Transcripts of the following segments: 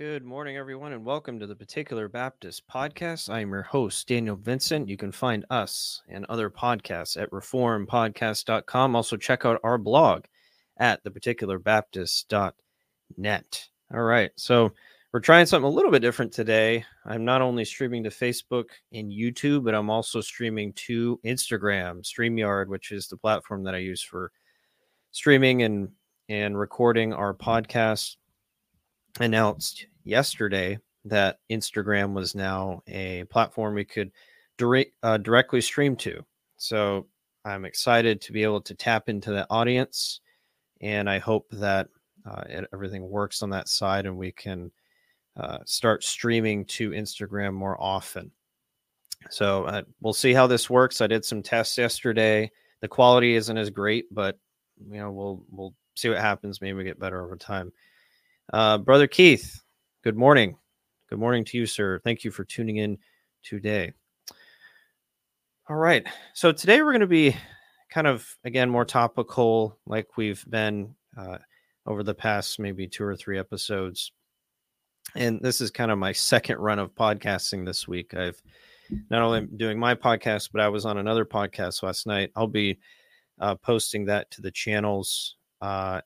Good morning, everyone, and welcome to the Particular Baptist Podcast. I am your host, Daniel Vincent. You can find us and other podcasts at reformpodcast.com. Also, check out our blog at theparticularbaptist.net. All right, so we're trying something a little bit different today. I'm not only streaming to Facebook and YouTube, but I'm also streaming to Instagram, StreamYard, which is the platform that I use for streaming and and recording our podcast announced yesterday that Instagram was now a platform we could direct, uh, directly stream to. So I'm excited to be able to tap into that audience, and I hope that uh, it, everything works on that side and we can uh, start streaming to Instagram more often. So uh, we'll see how this works. I did some tests yesterday. The quality isn't as great, but you know we'll we'll see what happens. Maybe we get better over time. Uh, Brother Keith, good morning. Good morning to you, sir. Thank you for tuning in today. All right. So today we're going to be kind of, again, more topical, like we've been uh, over the past maybe two or three episodes. And this is kind of my second run of podcasting this week. I've not only doing my podcast, but I was on another podcast last night. I'll be uh, posting that to the channels uh,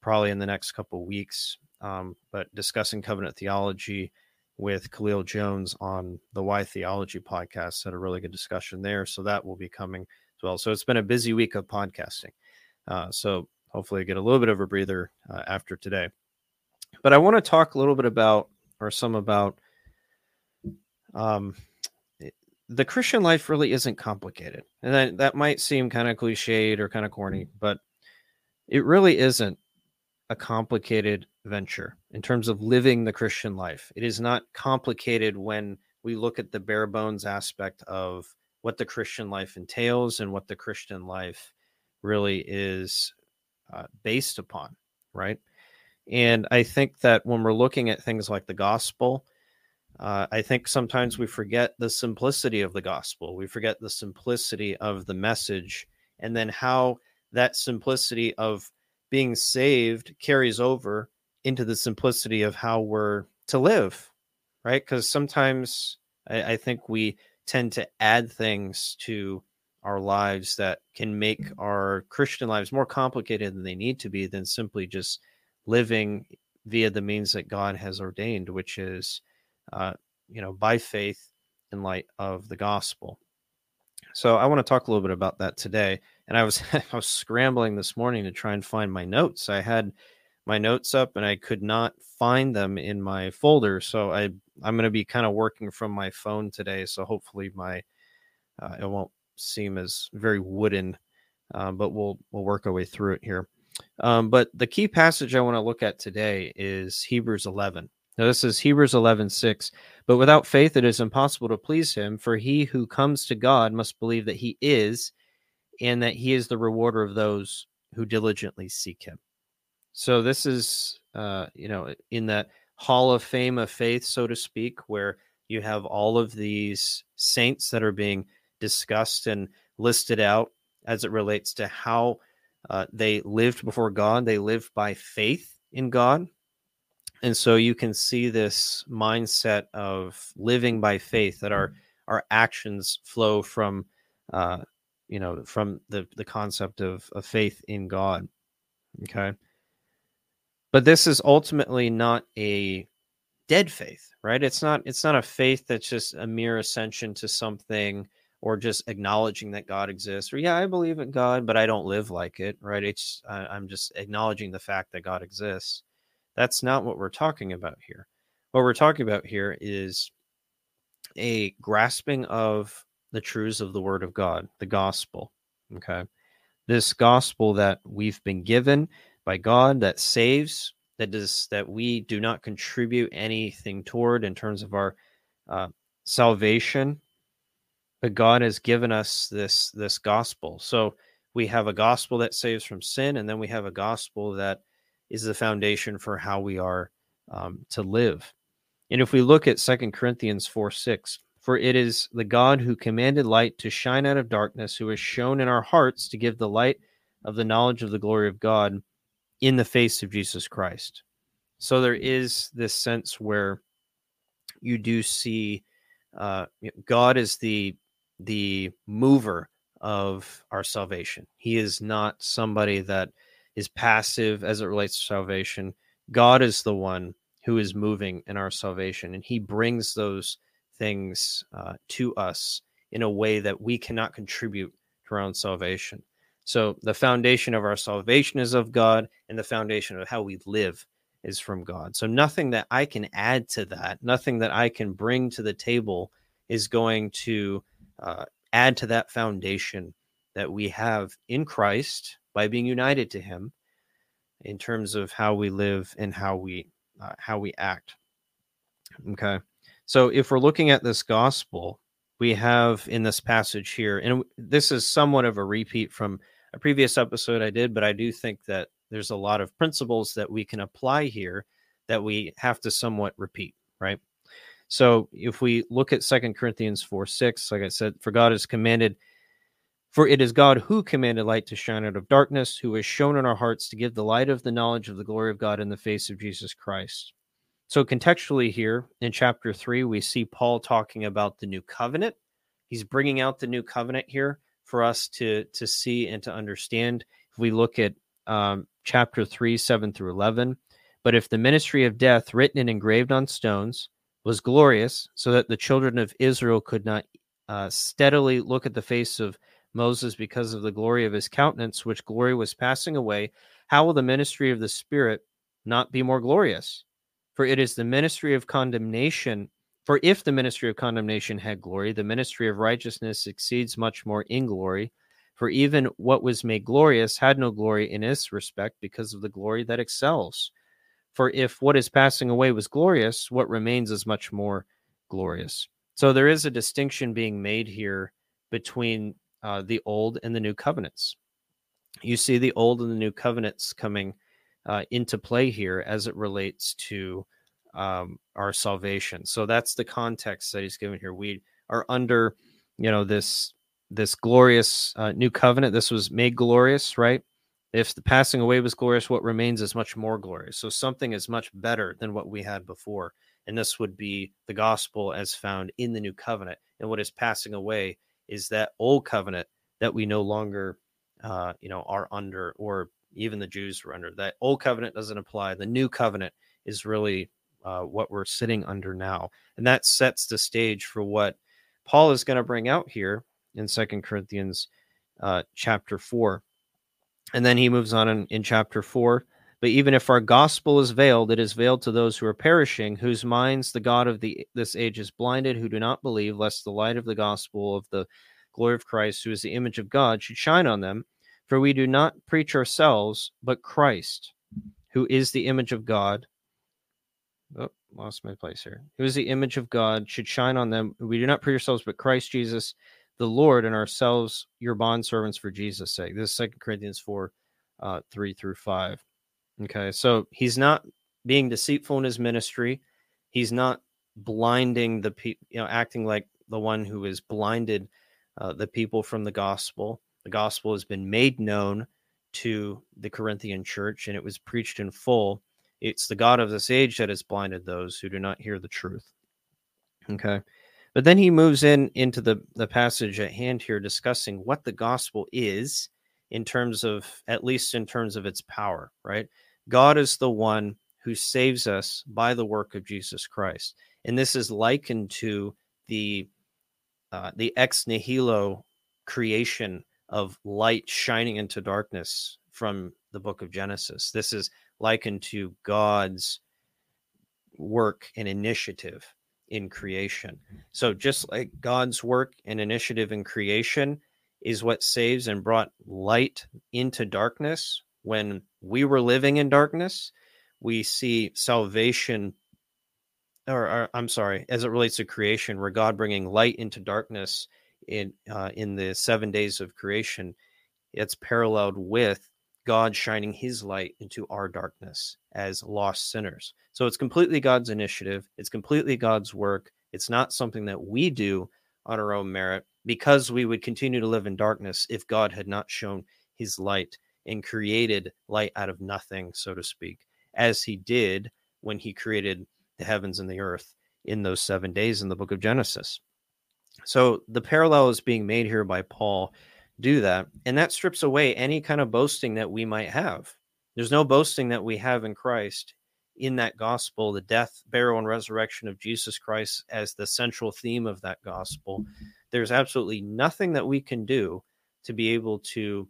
probably in the next couple weeks um, but discussing covenant theology with Khalil Jones on the Why Theology podcast. Had a really good discussion there. So that will be coming as well. So it's been a busy week of podcasting. Uh, so hopefully get a little bit of a breather uh, after today. But I want to talk a little bit about, or some about, um, the Christian life really isn't complicated. And that, that might seem kind of cliched or kind of corny, but it really isn't a complicated venture in terms of living the Christian life. It is not complicated when we look at the bare bones aspect of what the Christian life entails and what the Christian life really is uh, based upon, right? And I think that when we're looking at things like the gospel, uh, I think sometimes we forget the simplicity of the gospel. We forget the simplicity of the message, and then how that simplicity of being saved carries over into the simplicity of how we're to live, right? Because sometimes I, I, think we tend to add things to our lives that can make our Christian lives more complicated than they need to be than simply just living via the means that God has ordained, which is, uh, you know, by faith in light of the gospel. So I want to talk a little bit about that today. And I was I was scrambling this morning to try and find my notes. I had my notes up and I could not find them in my folder. So I I'm going to be kind of working from my phone today. So hopefully my uh, it won't seem as very wooden, uh, but we'll we'll work our way through it here. Um, but the key passage I want to look at today is Hebrews 11. Now this is Hebrews 11, 6. But without faith it is impossible to please him, for he who comes to God must believe that he is, and that he is the rewarder of those who diligently seek him. So this is, uh, you know, in that hall of fame of faith, so to speak, where you have all of these saints that are being discussed and listed out as it relates to how uh, they lived before God. They lived by faith in God. And so you can see this mindset of living by faith that our our actions flow from uh, you know from the the concept of, of faith in God. Okay. But this is ultimately not a dead faith, right? It's not it's not a faith that's just a mere ascension to something or just acknowledging that God exists. Or yeah, I believe in God, but I don't live like it, right? It's I'm just acknowledging the fact that God exists. That's not what we're talking about here. What we're talking about here is a grasping of the truths of the word of God, the gospel. Okay. This gospel that we've been given by God that saves, that does that we do not contribute anything toward in terms of our uh, salvation, but God has given us this this gospel. So we have a gospel that saves from sin, and then we have a gospel that is the foundation for how we are um, to live. And if we look at Second Corinthians 4 6, for it is the God who commanded light to shine out of darkness, who has shone in our hearts to give the light of the knowledge of the glory of God in the face of Jesus Christ. So there is this sense where you do see uh, God is the the mover of our salvation. He is not somebody that is passive as it relates to salvation. God is the one who is moving in our salvation, and He brings those things uh, to us in a way that we cannot contribute to our own salvation. So the foundation of our salvation is of God, and the foundation of how we live is from God. So nothing that I can add to that, nothing that I can bring to the table is going to uh, add to that foundation that we have in Christ by being united to Him in terms of how we live and how we uh, how we act. Okay, so if we're looking at this gospel, we have in this passage here, and this is somewhat of a repeat from a previous episode I did, but I do think that there's a lot of principles that we can apply here that we have to somewhat repeat, right? So if we look at Second Corinthians 4 6, like I said, for God has commanded, for it is God who commanded light to shine out of darkness, who has shone in our hearts to give the light of the knowledge of the glory of God in the face of Jesus Christ. So contextually here in chapter 3, we see Paul talking about the new covenant. He's bringing out the new covenant here for us to to see and to understand. If we look at um, chapter 3, 7 through 11. But if the ministry of death, written and engraved on stones, was glorious, so that the children of Israel could not uh, steadily look at the face of Moses because of the glory of his countenance, which glory was passing away, how will the ministry of the Spirit not be more glorious? For it is the ministry of condemnation. For if the ministry of condemnation had glory, the ministry of righteousness exceeds much more in glory. For even what was made glorious had no glory in this respect because of the glory that excels. For if what is passing away was glorious, what remains is much more glorious. So there is a distinction being made here between uh, the old and the new covenants. You see the old and the new covenants coming uh, into play here as it relates to um, our salvation. So that's the context that he's given here. We are under, you know, this this glorious uh, new covenant. This was made glorious, right? If the passing away was glorious, what remains is much more glorious. So something is much better than what we had before. And this would be the gospel as found in the new covenant. And what is passing away is that old covenant that we no longer, uh, you know, are under, or even the Jews were under. That old covenant doesn't apply. The new covenant is really uh, what we're sitting under now. And that sets the stage for what Paul is going to bring out here in Second Corinthians uh, chapter four, and then he moves on in, in chapter four. But even if our gospel is veiled, it is veiled to those who are perishing, whose minds the God of the this age is blinded, who do not believe, lest the light of the gospel of the glory of Christ, who is the image of God, should shine on them. For we do not preach ourselves, but Christ, who is the image of God. Oh, lost my place here. Who is the image of God should shine on them. We do not preach ourselves, but Christ Jesus, the Lord and ourselves your bond servants for Jesus' sake. This is Second Corinthians 4, uh, 3 through 5. Okay, so he's not being deceitful in his ministry. He's not blinding the people, you know, acting like the one who is blinded uh, the people from the gospel. The gospel has been made known to the Corinthian church and it was preached in full. It's the God of this age that has blinded those who do not hear the truth. Okay. But then he moves in into the, the passage at hand here, discussing what the gospel is in terms of, at least in terms of its power, right? God is the one who saves us by the work of Jesus Christ. And this is likened to the uh, the ex nihilo creation of light shining into darkness from the book of Genesis. This is likened to God's work and initiative in creation. Mm-hmm. So just like God's work and initiative in creation is what saves and brought light into darkness when we were living in darkness, we see salvation or, or I'm sorry, as it relates to creation, where God bringing light into darkness in uh, in the 7 days of creation, it's paralleled with God shining his light into our darkness as lost sinners. So it's completely God's initiative. It's completely God's work. It's not something that we do on our own merit because we would continue to live in darkness if God had not shown his light and created light out of nothing, so to speak, as he did when he created the heavens and the earth in those seven days in the book of Genesis. So the parallel is being made here by Paul. Do that. And that strips away any kind of boasting that we might have. There's no boasting that we have in Christ in that gospel, the death, burial, and resurrection of Jesus Christ as the central theme of that gospel. There's absolutely nothing that we can do to be able to,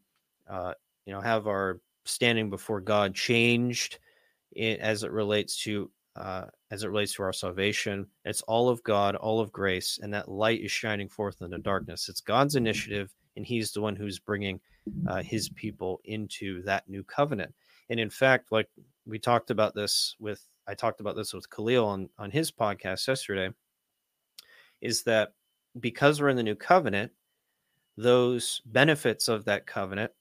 uh, you know, have our standing before God changed as it relates to uh, as it relates to our salvation. It's all of God, all of grace, and that light is shining forth in the darkness. It's God's initiative, and He's the one who's bringing uh, His people into that new covenant. And in fact, like we talked about this with, I talked about this with Khalil on on his podcast yesterday, is that because we're in the new covenant, those benefits of that covenant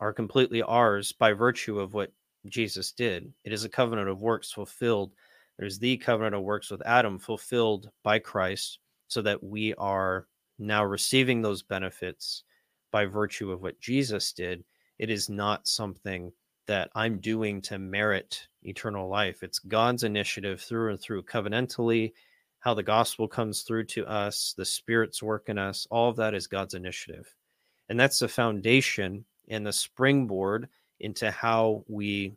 are completely ours by virtue of what Jesus did. It is a covenant of works fulfilled. There's the covenant of works with Adam fulfilled by Christ, so that we are now receiving those benefits by virtue of what Jesus did. It is not something that I'm doing to merit eternal life. It's God's initiative through and through, covenantally, how the gospel comes through to us, the Spirit's work in us. All of that is God's initiative. And that's the foundation and the springboard into how we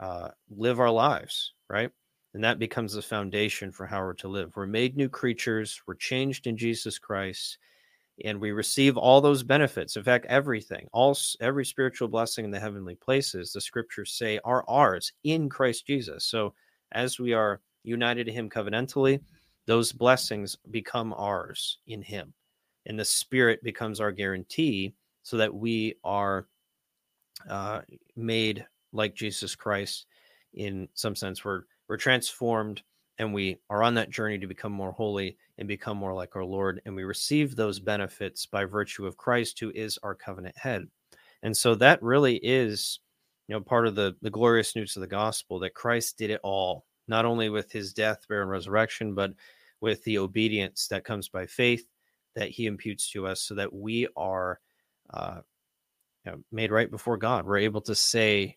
uh, live our lives, right? And that becomes the foundation for how we're to live. We're made new creatures, we're changed in Jesus Christ, and we receive all those benefits. In fact, everything, all every spiritual blessing in the heavenly places, the scriptures say are ours in Christ Jesus. So as we are united to him covenantally, those blessings become ours in him. And the spirit becomes our guarantee so that we are uh, made like Jesus Christ in some sense. We're we're transformed and we are on that journey to become more holy and become more like our Lord. And we receive those benefits by virtue of Christ, who is our covenant head. And so that really is, you know, part of the the glorious news of the gospel that Christ did it all, not only with his death, burial, and resurrection, but with the obedience that comes by faith that he imputes to us so that we are uh, you know, made right before God. We're able to say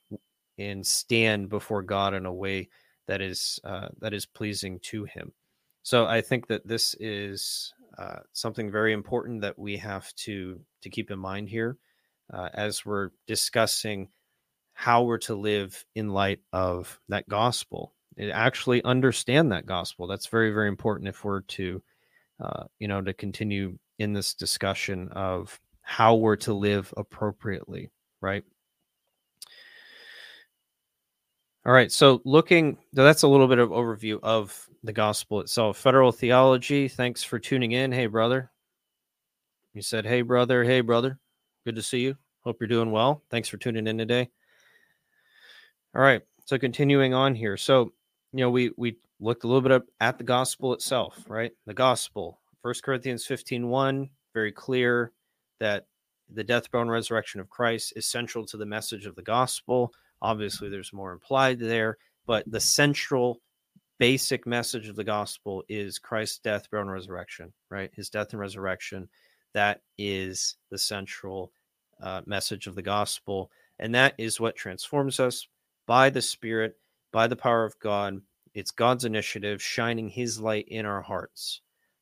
and stand before God in a way that is uh, that is pleasing to Him. So I think that this is uh, something very important that we have to to keep in mind here uh, as we're discussing how we're to live in light of that gospel and actually understand that gospel. That's very very important if we're to uh, you know to continue in this discussion of how we're to live appropriately, right? All right, so looking, that's a little bit of overview of the gospel itself. Federal theology, thanks for tuning in. Hey, brother. You said, hey, brother. Hey, brother. Good to see you. Hope you're doing well. Thanks for tuning in today. All right, so continuing on here. So, you know, we we looked a little bit up at the gospel itself, right? The gospel, First Corinthians 15 1, very clear that the death, bone, resurrection of Christ is central to the message of the gospel. Obviously, there's more implied there, but the central basic message of the gospel is Christ's death, burial, and resurrection, right? His death and resurrection. That is the central uh, message of the gospel. And that is what transforms us by the Spirit, by the power of God. It's God's initiative shining his light in our hearts.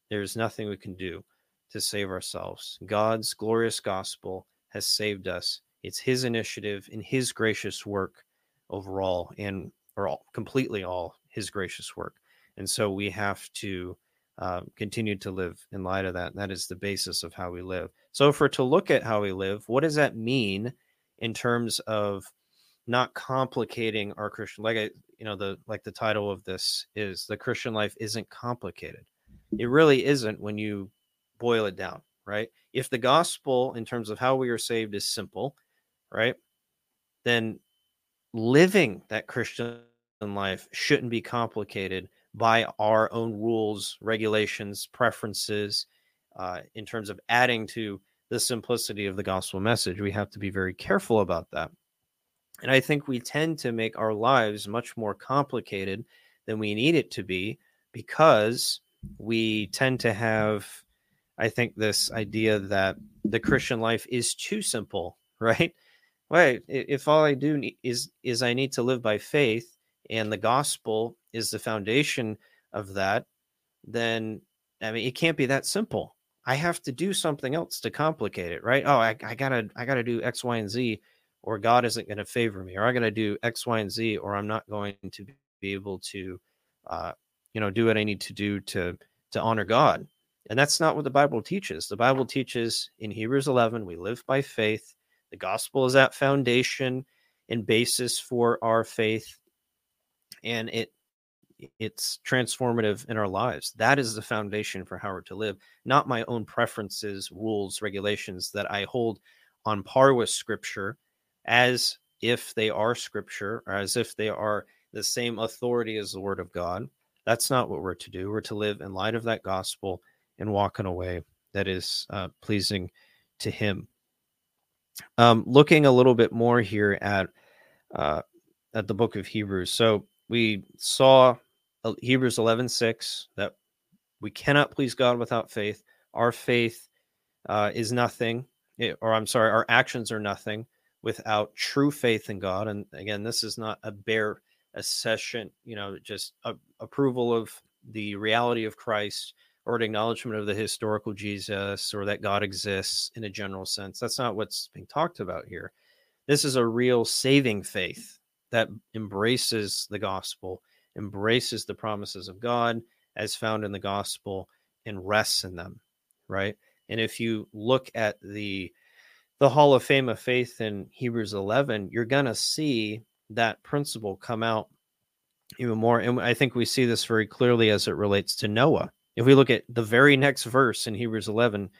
There's nothing we can do to save ourselves. God's glorious gospel has saved us. It's his initiative and his gracious work overall and or all, completely all his gracious work. And so we have to uh, continue to live in light of that. That is the basis of how we live. So for to look at how we live, what does that mean in terms of not complicating our Christian like I you know the like the title of this is the Christian life isn't complicated. It really isn't when you boil it down, right? If the gospel, in terms of how we are saved, is simple, right? Then living that Christian life shouldn't be complicated by our own rules, regulations, preferences, uh, in terms of adding to the simplicity of the gospel message. We have to be very careful about that. And I think we tend to make our lives much more complicated than we need it to be because we tend to have I think this idea that the Christian life is too simple, right? Wait, if all I do is is I need to live by faith and the gospel is the foundation of that, then I mean, it can't be that simple. I have to do something else to complicate it, right? Oh, I, I gotta, I gotta do X, Y, and Z, or God isn't going to favor me, or I gotta do X, Y, and Z, or I'm not going to be able to, uh, you know, do what I need to do to to honor God. And that's not what the Bible teaches. The Bible teaches in Hebrews 11, we live by faith. The gospel is that foundation and basis for our faith, and it it's transformative in our lives. That is the foundation for how we're to live, not my own preferences, rules, regulations that I hold on par with scripture as if they are scripture or as if they are the same authority as the word of God. That's not what we're to do. We're to live in light of that gospel and walk in a way that is uh, pleasing to Him. Um, looking a little bit more here at uh, at the book of Hebrews. So we saw Hebrews 11 6 that we cannot please God without faith. Our faith uh, is nothing, eh, or I'm sorry, our actions are nothing without true faith in God. And again, this is not a bare accession, you know, just a, approval of the reality of Christ or an acknowledgement of the historical Jesus or that God exists in a general sense. That's not what's being talked about here. This is a real saving faith that embraces the gospel embraces the promises of God as found in the gospel and rests in them, right? And if you look at the the Hall of Fame of Faith in Hebrews 11, you're going to see that principle come out even more. And I think we see this very clearly as it relates to Noah. If we look at the very next verse in Hebrews 11,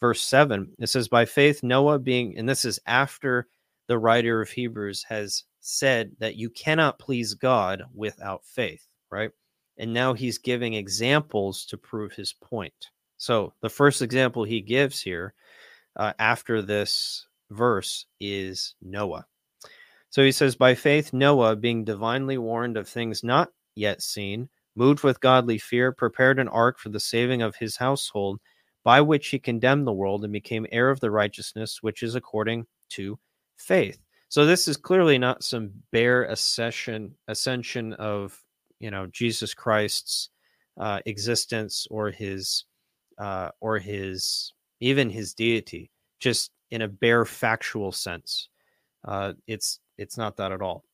verse 7, it says, By faith, Noah being, and this is after the writer of Hebrews has said that you cannot please God without faith, right? And now he's giving examples to prove his point. So the first example he gives here uh, after this verse is Noah. So he says, By faith, Noah, being divinely warned of things not yet seen, moved with godly fear, prepared an ark for the saving of his household, by which he condemned the world and became heir of the righteousness which is according to faith. So this is clearly not some bare ascension ascension of you know Jesus Christ's uh, existence or his uh, or his even his deity, just in a bare factual sense. Uh, it's it's not that at all.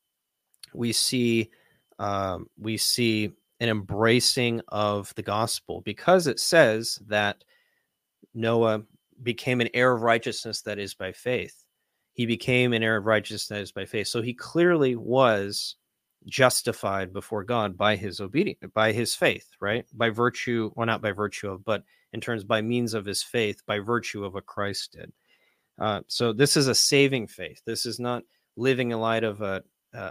We see um, we see an embracing of the gospel because it says that Noah became an heir of righteousness that is by faith he became an heir of righteousness by faith. So he clearly was justified before God by his obedience, by his faith, right? By virtue, well, not by virtue of, but in terms by means of his faith, by virtue of what Christ did. Uh, so this is a saving faith. This is not living in light of a,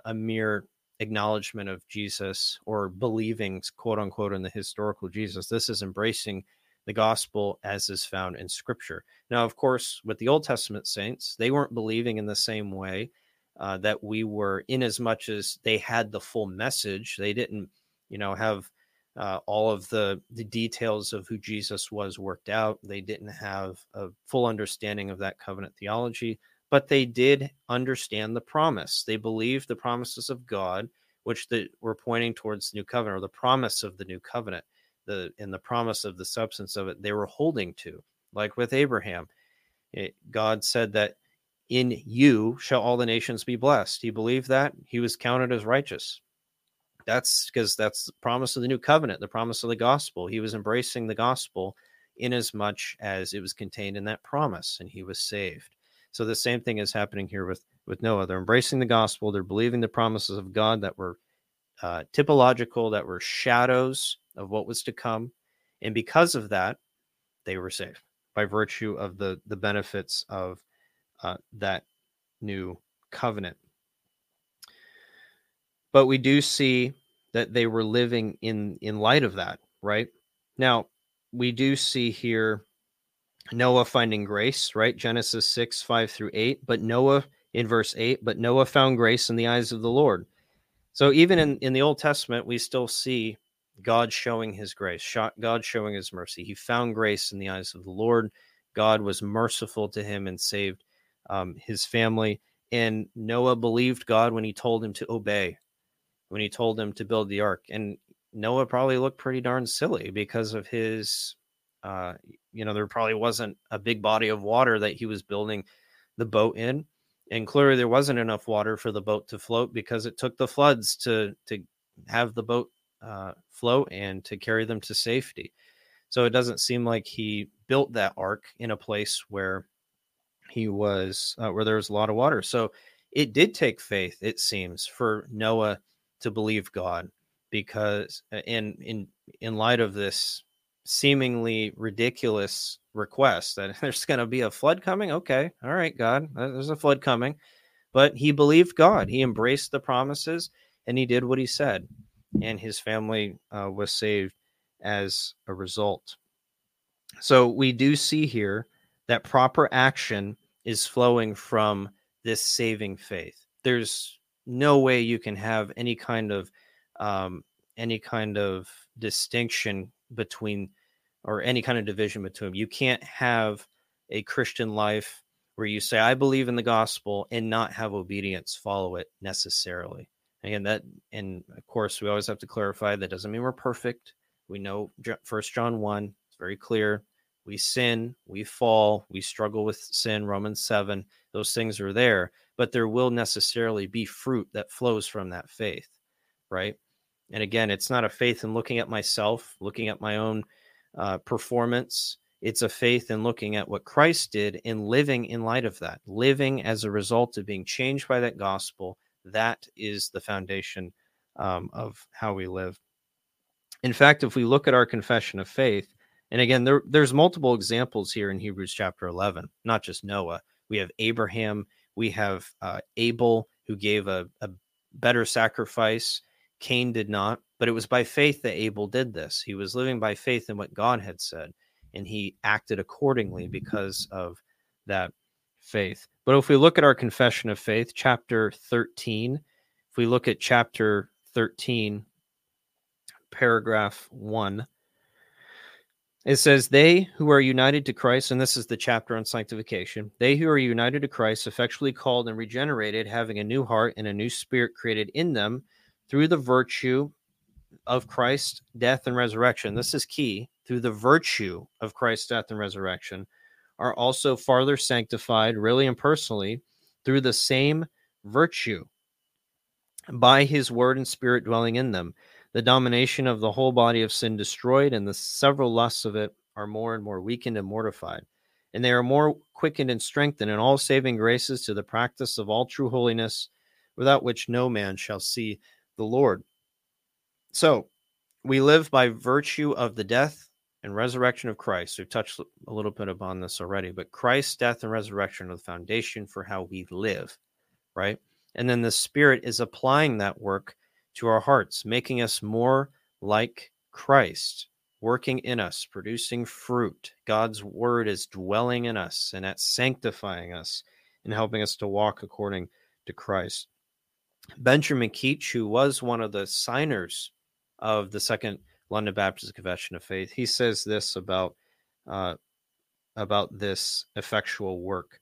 a mere acknowledgement of Jesus or believing, quote unquote, in the historical Jesus. This is embracing the gospel as is found in scripture. Now, of course, with the Old Testament saints, they weren't believing in the same way uh, that we were, in as much as they had the full message. They didn't, you know, have uh, all of the, the details of who Jesus was worked out. They didn't have a full understanding of that covenant theology, but they did understand the promise. They believed the promises of God, which the, were pointing towards the new covenant or the promise of the new covenant the in the promise of the substance of it they were holding to. Like with abraham it, god said that in you shall all the nations be blessed. He believed that. He was counted as righteous. That's because that's the promise of the new covenant the promise of the gospel. He was embracing the gospel in as much as it was contained in that promise and he was saved so the same thing is happening here with with noah they're embracing the gospel they're believing the promises of god that were uh, typological that were shadows of what was to come. And because of that, they were saved by virtue of the, the benefits of uh, that new covenant. But we do see that they were living in, in light of that, right? Now, we do see here Noah finding grace, right? Genesis 6, 5 through 8. But Noah, in verse 8, but Noah found grace in the eyes of the Lord. So even in, in the Old Testament, we still see God showing his grace, God showing his mercy. He found grace in the eyes of the Lord. God was merciful to him and saved um, his family. And Noah believed God when he told him to obey. when he told him to build the ark. And Noah probably looked pretty darn silly because of his, uh, you know, there probably wasn't a big body of water that he was building the boat in. And clearly there wasn't enough water for the boat to float because it took the floods to, to have the boat uh, float and to carry them to safety. So it doesn't seem like he built that ark in a place where he was, uh, where there was a lot of water. So it did take faith, it seems, for Noah to believe God because in in in light of this seemingly ridiculous request that there's going to be a flood coming? Okay all right god there's a flood coming. But he believed god he embraced the promises and he did what he said and his family uh, was saved as a result. So we do see here that proper action is flowing from this saving faith. There's no way you can have any kind of um, any kind of distinction between or any kind of division between them. You can't have a Christian life where you say I believe in the gospel and not have obedience follow it necessarily. Again, that and of course we always have to clarify that doesn't mean we're perfect. We know First John one; it's very clear. We sin, we fall, we struggle with sin. Romans seven; those things are there, but there will necessarily be fruit that flows from that faith, right? And again, it's not a faith in looking at myself, looking at my own uh, performance. It's a faith in looking at what Christ did and living in light of that, living as a result of being changed by that gospel. That is the foundation um, of how we live. In fact, if we look at our confession of faith, and again, there, there's multiple examples here in Hebrews chapter 11, not just Noah. We have Abraham, we have uh, Abel who gave a, a better sacrifice. Cain did not, but it was by faith that Abel did this. He was living by faith in what God had said, and he acted accordingly because of that faith. But if we look at our confession of faith, chapter 13, if we look at chapter 13, paragraph 1, it says, They who are united to Christ, and this is the chapter on sanctification, they who are united to Christ, effectually called and regenerated, having a new heart and a new spirit created in them through the virtue of Christ's death and resurrection. This is key. Through the virtue of Christ's death and resurrection, are also farther sanctified, really and personally, through the same virtue by his word and spirit dwelling in them the domination of the whole body of sin destroyed, and the several lusts of it are more and more weakened and mortified. And they are more quickened and strengthened in all saving graces to the practice of all true holiness, without which no man shall see the Lord. So we live by virtue of the death and resurrection of Christ. We've touched a little bit upon this already, but Christ's death and resurrection are the foundation for how we live, right? And then the Spirit is applying that work to our hearts, making us more like Christ, working in us, producing fruit. God's word is dwelling in us and that's sanctifying us and helping us to walk according to Christ. Benjamin Keach, who was one of the signers of the Second London Baptist Confession of Faith, he says this about uh, about this effectual work.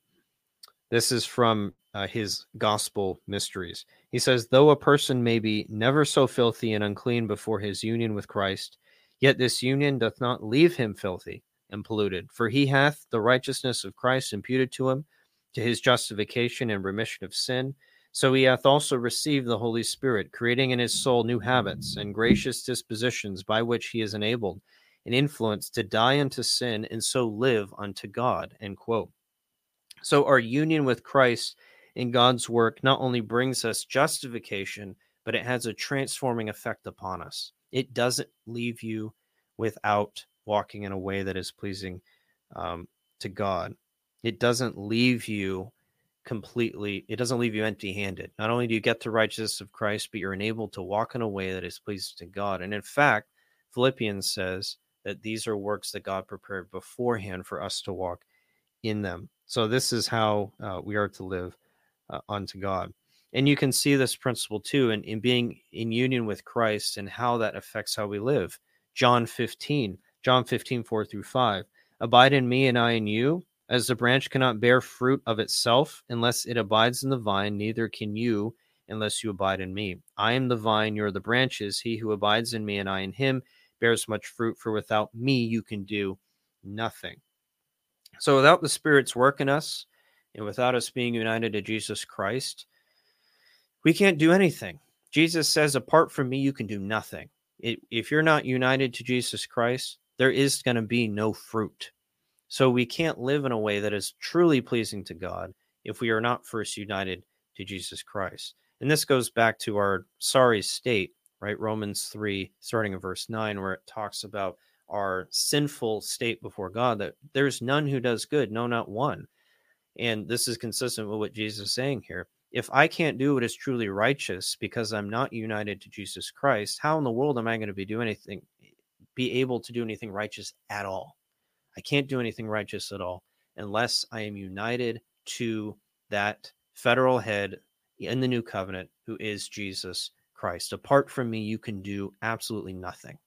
This is from uh, his gospel mysteries. He says, Though a person may be never so filthy and unclean before his union with Christ, yet this union doth not leave him filthy and polluted, for he hath the righteousness of Christ imputed to him to his justification and remission of sin. So he hath also received the Holy Spirit, creating in his soul new habits and gracious dispositions by which he is enabled and influenced to die unto sin and so live unto God. End quote. So our union with Christ in God's work not only brings us justification, but it has a transforming effect upon us. It doesn't leave you without walking in a way that is pleasing um, to God. It doesn't leave you completely, it doesn't leave you empty handed. Not only do you get the righteousness of Christ, but you're enabled to walk in a way that is pleasing to God. And in fact, Philippians says that these are works that God prepared beforehand for us to walk in them. So, this is how uh, we are to live uh, unto God. And you can see this principle too in, in being in union with Christ and how that affects how we live. John 15, John 15, 4 through 5. Abide in me and I in you. As the branch cannot bear fruit of itself unless it abides in the vine, neither can you unless you abide in me. I am the vine, you are the branches. He who abides in me and I in him bears much fruit, for without me you can do nothing. So, without the Spirit's work in us, and without us being united to Jesus Christ, we can't do anything. Jesus says, apart from me, you can do nothing. if you're not united to Jesus Christ, there is going to be no fruit. So we can't live in a way that is truly pleasing to God if we are not first united to Jesus Christ. And this goes back to our sorry state, right? Romans 3, starting in verse 9, where it talks about our sinful state before God, that there's none who does good, no, not one. And this is consistent with what Jesus is saying here. If I can't do what is truly righteous because I'm not united to Jesus Christ, how in the world am I going to be doing anything, be able to do anything righteous at all? I can't do anything righteous at all unless I am united to that federal head in the new covenant who is Jesus Christ. Apart from me, you can do absolutely nothing.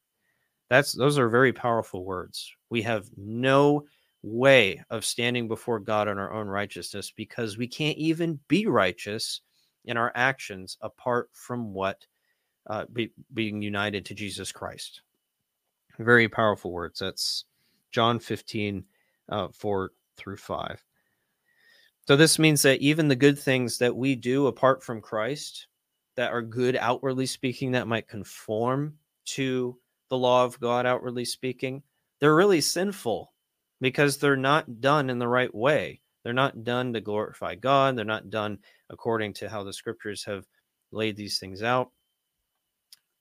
That's those are very powerful words. We have no way of standing before God in our own righteousness because we can't even be righteous in our actions apart from what uh, be, being united to Jesus Christ. Very powerful words. That's John 15, uh, 4 through 5. So this means that even the good things that we do apart from Christ, that are good outwardly speaking, that might conform to the law of God outwardly speaking, they're really sinful because they're not done in the right way. They're not done to glorify God. They're not done according to how the scriptures have laid these things out.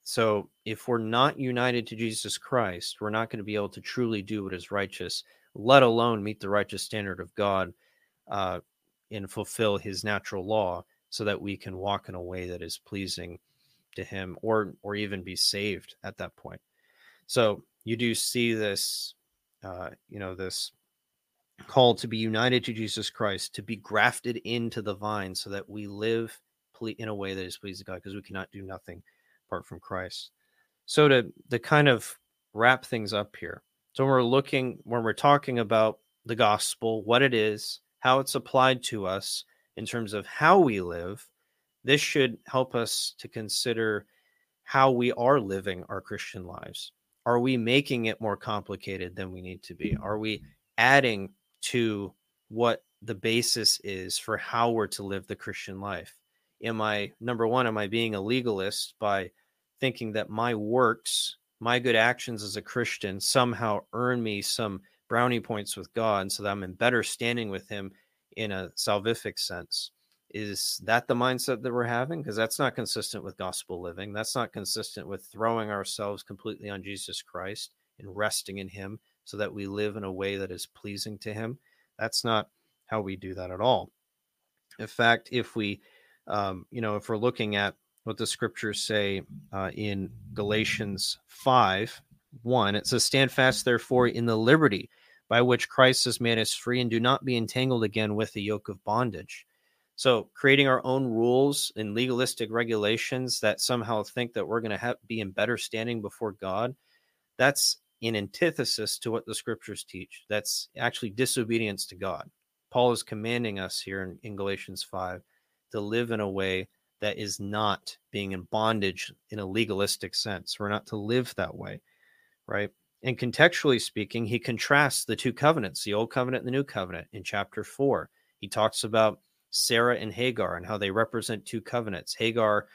So, if we're not united to Jesus Christ, we're not going to be able to truly do what is righteous, let alone meet the righteous standard of God uh, and fulfill his natural law so that we can walk in a way that is pleasing to him or or even be saved at that point. So, you do see this uh, you know, this call to be united to Jesus Christ, to be grafted into the vine so that we live in a way that is pleasing to God because we cannot do nothing apart from Christ. So to to kind of wrap things up here. So when we're looking when we're talking about the gospel, what it is, how it's applied to us in terms of how we live, this should help us to consider how we are living our Christian lives are we making it more complicated than we need to be? Are we adding to what the basis is for how we're to live the Christian life? Am I, number one, am I being a legalist by thinking that my works, my good actions as a Christian somehow earn me some brownie points with God so that I'm in better standing with Him in a salvific sense? is that the mindset that we're having? Because that's not consistent with gospel living. That's not consistent with throwing ourselves completely on jesus christ and resting in him so that we live in a way that is pleasing to him. That's not how we do that at all. In fact if we um, you know if we're looking at what the scriptures say uh, in galatians 5 1 it says stand fast therefore in the liberty by which christ has made us free and do not be entangled again with the yoke of bondage so creating our own rules and legalistic regulations that somehow think that we're going to be in better standing before God, that's in antithesis to what the scriptures teach. That's actually disobedience to God. Paul is commanding us here in, in Galatians 5 to live in a way that is not being in bondage in a legalistic sense. We're not to live that way, right? And contextually speaking, he contrasts the two covenants, the old covenant and the new covenant in chapter 4. He talks about Sarah and Hagar and how they represent two covenants. Hagar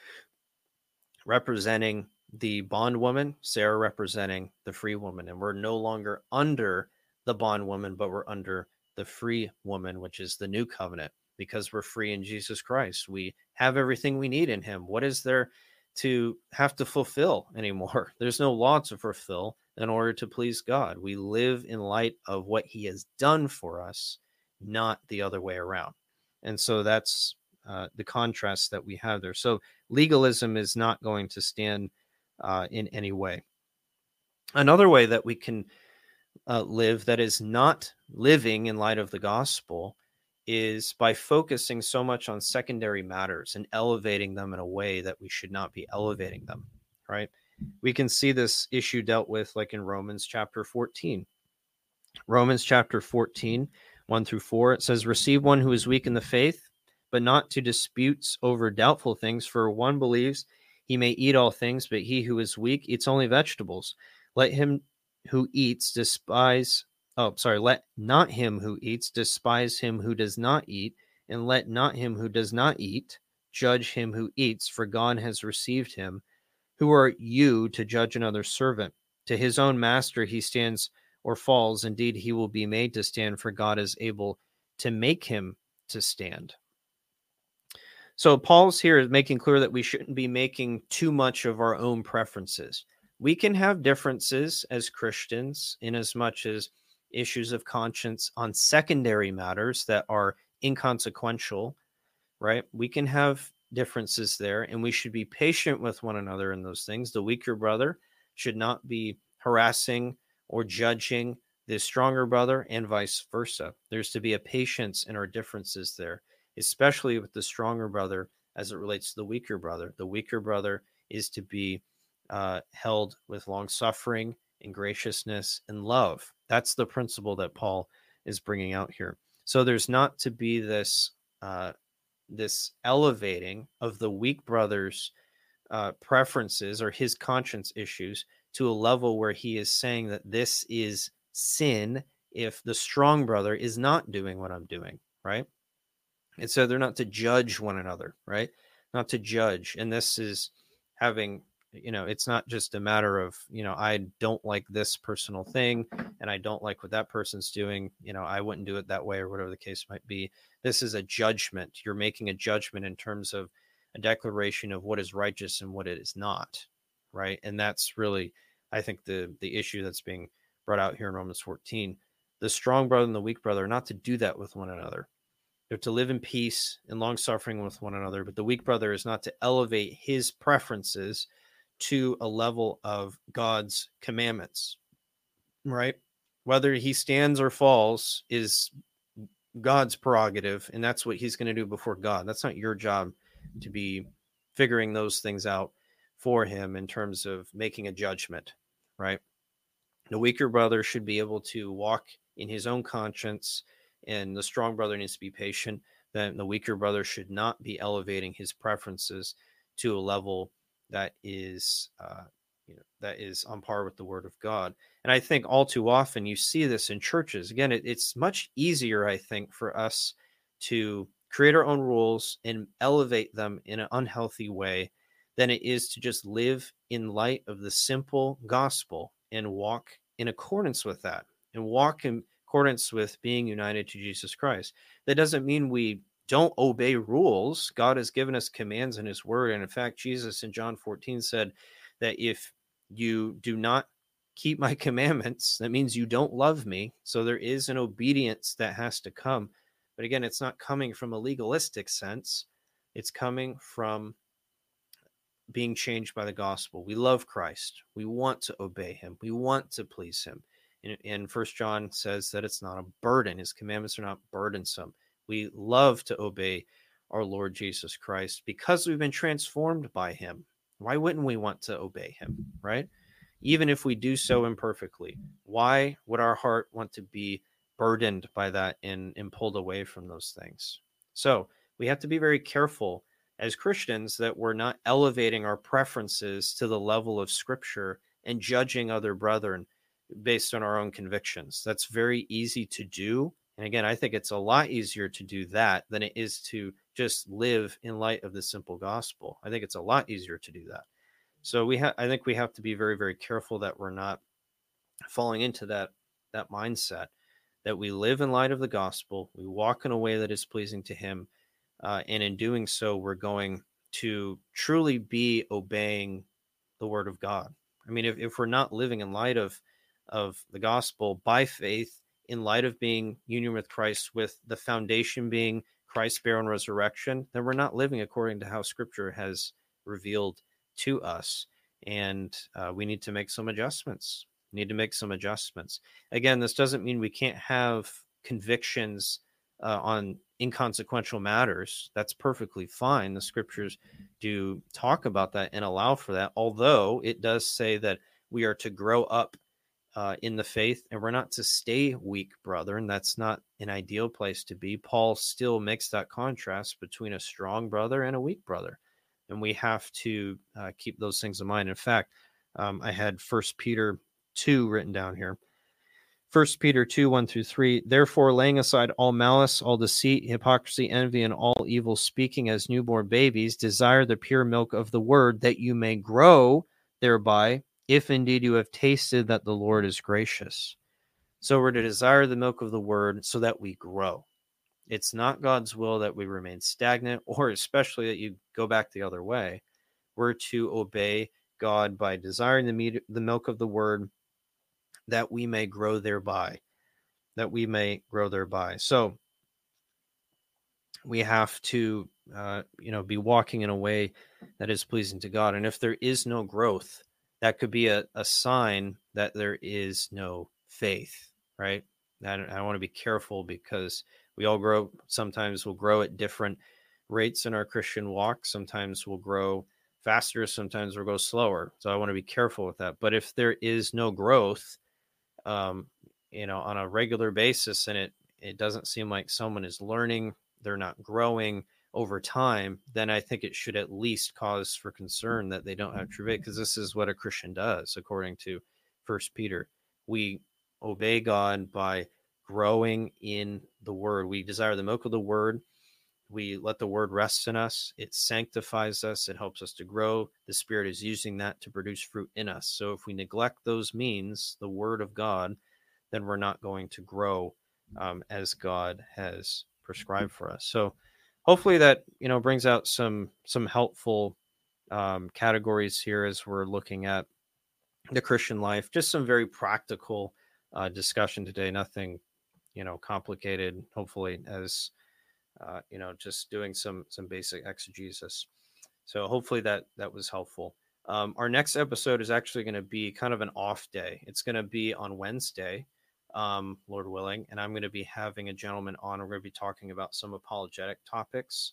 representing the bondwoman, Sarah representing the free woman. And we're no longer under the bondwoman, but we're under the free woman, which is the new covenant because we're free in Jesus Christ. We have everything we need in him. What is there to have to fulfill anymore? There's no law to fulfill in order to please God. We live in light of what he has done for us, not the other way around. And so that's uh, the contrast that we have there. So legalism is not going to stand uh, in any way. Another way that we can uh, live that is not living in light of the gospel is by focusing so much on secondary matters and elevating them in a way that we should not be elevating them, right? We can see this issue dealt with like in Romans chapter 14. Romans chapter 14 1 through 4. It says, Receive one who is weak in the faith, but not to disputes over doubtful things. For one believes he may eat all things, but he who is weak eats only vegetables. Let him who eats despise, oh, sorry, let not him who eats despise him who does not eat, and let not him who does not eat judge him who eats, for God has received him. Who are you to judge another servant? To his own master he stands or falls. Indeed, he will be made to stand, for God is able to make him to stand. So Paul's here is making clear that we shouldn't be making too much of our own preferences. We can have differences as Christians in as much as issues of conscience on secondary matters that are inconsequential, right? We can have differences there and we should be patient with one another in those things. The weaker brother should not be harassing or judging the stronger brother and vice versa. There's to be a patience in our differences there especially with the stronger brother as it relates to the weaker brother. The weaker brother is to be uh, held with long suffering and graciousness and love. That's the principle that Paul is bringing out here. So there's not to be this uh, this elevating of the weak brother's uh, preferences or his conscience issues to a level where he is saying that this is sin if the strong brother is not doing what I'm doing, right? And so they're not to judge one another, right? Not to judge. And this is having, you know, it's not just a matter of, you know, I don't like this personal thing and I don't like what that person's doing. You know, I wouldn't do it that way or whatever the case might be. This is a judgment. You're making a judgment in terms of a declaration of what is righteous and what it is not, right? And that's really, I think, the the issue that's being brought out here in Romans 14. The strong brother and the weak brother not to do that with one another they're to live in peace and long suffering with one another. But the weak brother is not to elevate his preferences to a level of God's commandments, right? Whether he stands or falls is God's prerogative, and that's what he's going to do before God. That's not your job to be figuring those things out for him in terms of making a judgment, right? The weaker brother should be able to walk in his own conscience and the strong brother needs to be patient, then the weaker brother should not be elevating his preferences to a level that is, uh, you know, that is on par with the Word of God. And I think all too often you see this in churches. Again, it, it's much easier, I think, for us to create our own rules and elevate them in an unhealthy way than it is to just live in light of the simple gospel and walk in accordance with that and walk in accordance with being united to Jesus Christ. That doesn't mean we don't obey rules. God has given us commands in his word. And in fact, Jesus in John 14 said that if you do not keep my commandments, that means you don't love me. So there is an obedience that has to come. But again, it's not coming from a legalistic sense, it's coming from being changed by the gospel. We love Christ. We want to obey him. We want to please him. And, First John says that it's not a burden. His commandments are not burdensome. We love to obey our Lord Jesus Christ because we've been transformed by him. Why wouldn't we want to obey him, right? Even if we do so imperfectly, why would our heart want to be burdened by that and, and pulled away from those things? So we have to be very careful as Christians that we're not elevating our preferences to the level of scripture and judging other brethren based on our own convictions. That's very easy to do. And again, I think it's a lot easier to do that than it is to just live in light of the simple gospel. I think it's a lot easier to do that. So we have I think we have to be very very careful that we're not falling into that that mindset that we live in light of the gospel, we walk in a way that is pleasing to him, uh, and in doing so we're going to truly be obeying the word of God. I mean, if, if we're not living in light of of the gospel by faith in light of being union with Christ, with the foundation being Christ's burial and resurrection, then we're not living according to how Scripture has revealed to us. And uh, we need to make some adjustments. We need to make some adjustments. Again, this doesn't mean we can't have convictions uh, on inconsequential matters. That's perfectly fine. The Scriptures do talk about that and allow for that, although it does say that we are to grow up uh, in the faith, and we're not to stay weak, brethren. That's not an ideal place to be. Paul still makes that contrast between a strong brother and a weak brother, and we have to uh, keep those things in mind. In fact, um, I had First Peter two written down here. First Peter 2, 1 through 3. Therefore, laying aside all malice, all deceit, hypocrisy, envy, and all evil speaking as newborn babies, desire the pure milk of the word that you may grow thereby if indeed you have tasted that the Lord is gracious. So we're to desire the milk of the word so that we grow. It's not God's will that we remain stagnant or especially that you go back the other way. We're to obey God by desiring the meat, the milk of the word that we may grow thereby. That we may grow thereby. So we have to uh, you know be walking in a way that is pleasing to God. And if there is no growth, that could be a, a sign that there is no faith, right? I, I want to be careful because we all grow. Sometimes we'll grow at different rates in our Christian walk. Sometimes we'll grow faster. Sometimes we'll go slower. So I want to be careful with that. But if there is no growth, um, you know, on a regular basis, and it it doesn't seem like someone is learning, they're not growing, over time, then I think it should at least cause for mm. concern that they don't have true faith, mm-hmm. because this is what a Christian does, according to First Peter. We obey God by growing in the Word. We desire the milk of the Word. We let the Word rest in us. It sanctifies us. It helps us to grow. The Spirit is using that to produce fruit in us. So if we neglect those means, the Word of God, then we're not going to grow mm. um, as God has mm-hmm. prescribed for us. So hopefully that you know brings out some some helpful um, categories here as we're looking at the Christian life. Just some very practical uh, discussion today. Nothing you know complicated. Hopefully, as uh, you know, just doing some some basic exegesis. So hopefully that that was helpful. Um, our next episode is actually going to be kind of an off day. It's going to be on Wednesday um, Lord willing. And I'm going to be having a gentleman on. We're going to be talking about some apologetic topics.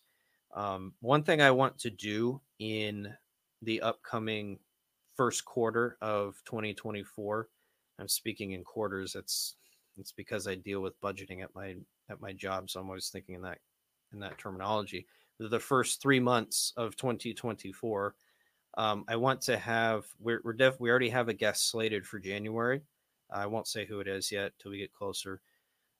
Um, one thing I want to do in the upcoming first quarter of 2024, I'm speaking in quarters. It's it's because I deal with budgeting at my at my job, so I'm always thinking in that in that terminology. The first three months of 2024, um, I want to have we're, we're def we already have a guest slated for January. I won't say who it is yet till we get closer.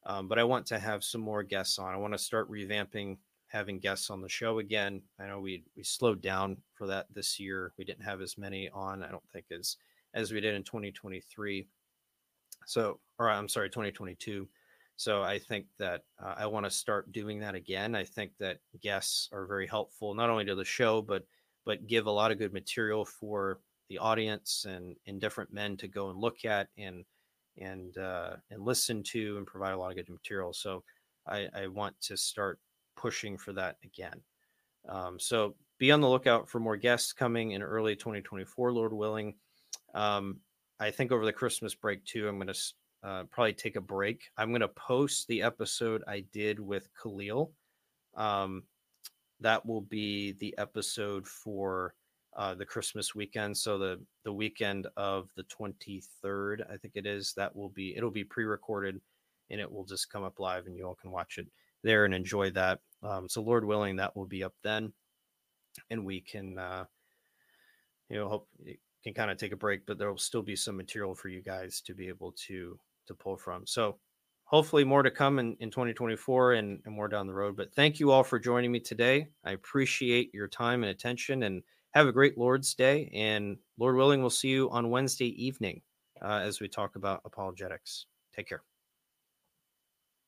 Um, but I want to have some more guests on. I want to start revamping having guests on the show again. I know we we slowed down for that this year. We didn't have as many on. I don't think as as we did in 2023. So, or I'm sorry, 2022. So I think that uh, I want to start doing that again. I think that guests are very helpful, not only to the show, but but give a lot of good material for the audience and and different men to go and look at and and uh, and listen to and provide a lot of good material. So I, I want to start pushing for that again. Um, so be on the lookout for more guests coming in early 2024, Lord willing. Um, I think over the Christmas break too, I'm going to uh, probably take a break. I'm going to post the episode I did with Khalil. Um, that will be the episode for uh, the Christmas weekend. So the the weekend of the 23rd, I think it is, that will be it'll be pre-recorded and it will just come up live and you all can watch it there and enjoy that. Um, so Lord willing, that will be up then, and we can uh, you know hope it can kind of take a break, but there will still be some material for you guys to be able to to pull from. So hopefully more to come in, in 2024 and, and more down the road. But thank you all for joining me today. I appreciate your time and attention and have a great Lord's Day. And Lord willing, we'll see you on Wednesday evening uh, as we talk about apologetics. Take care.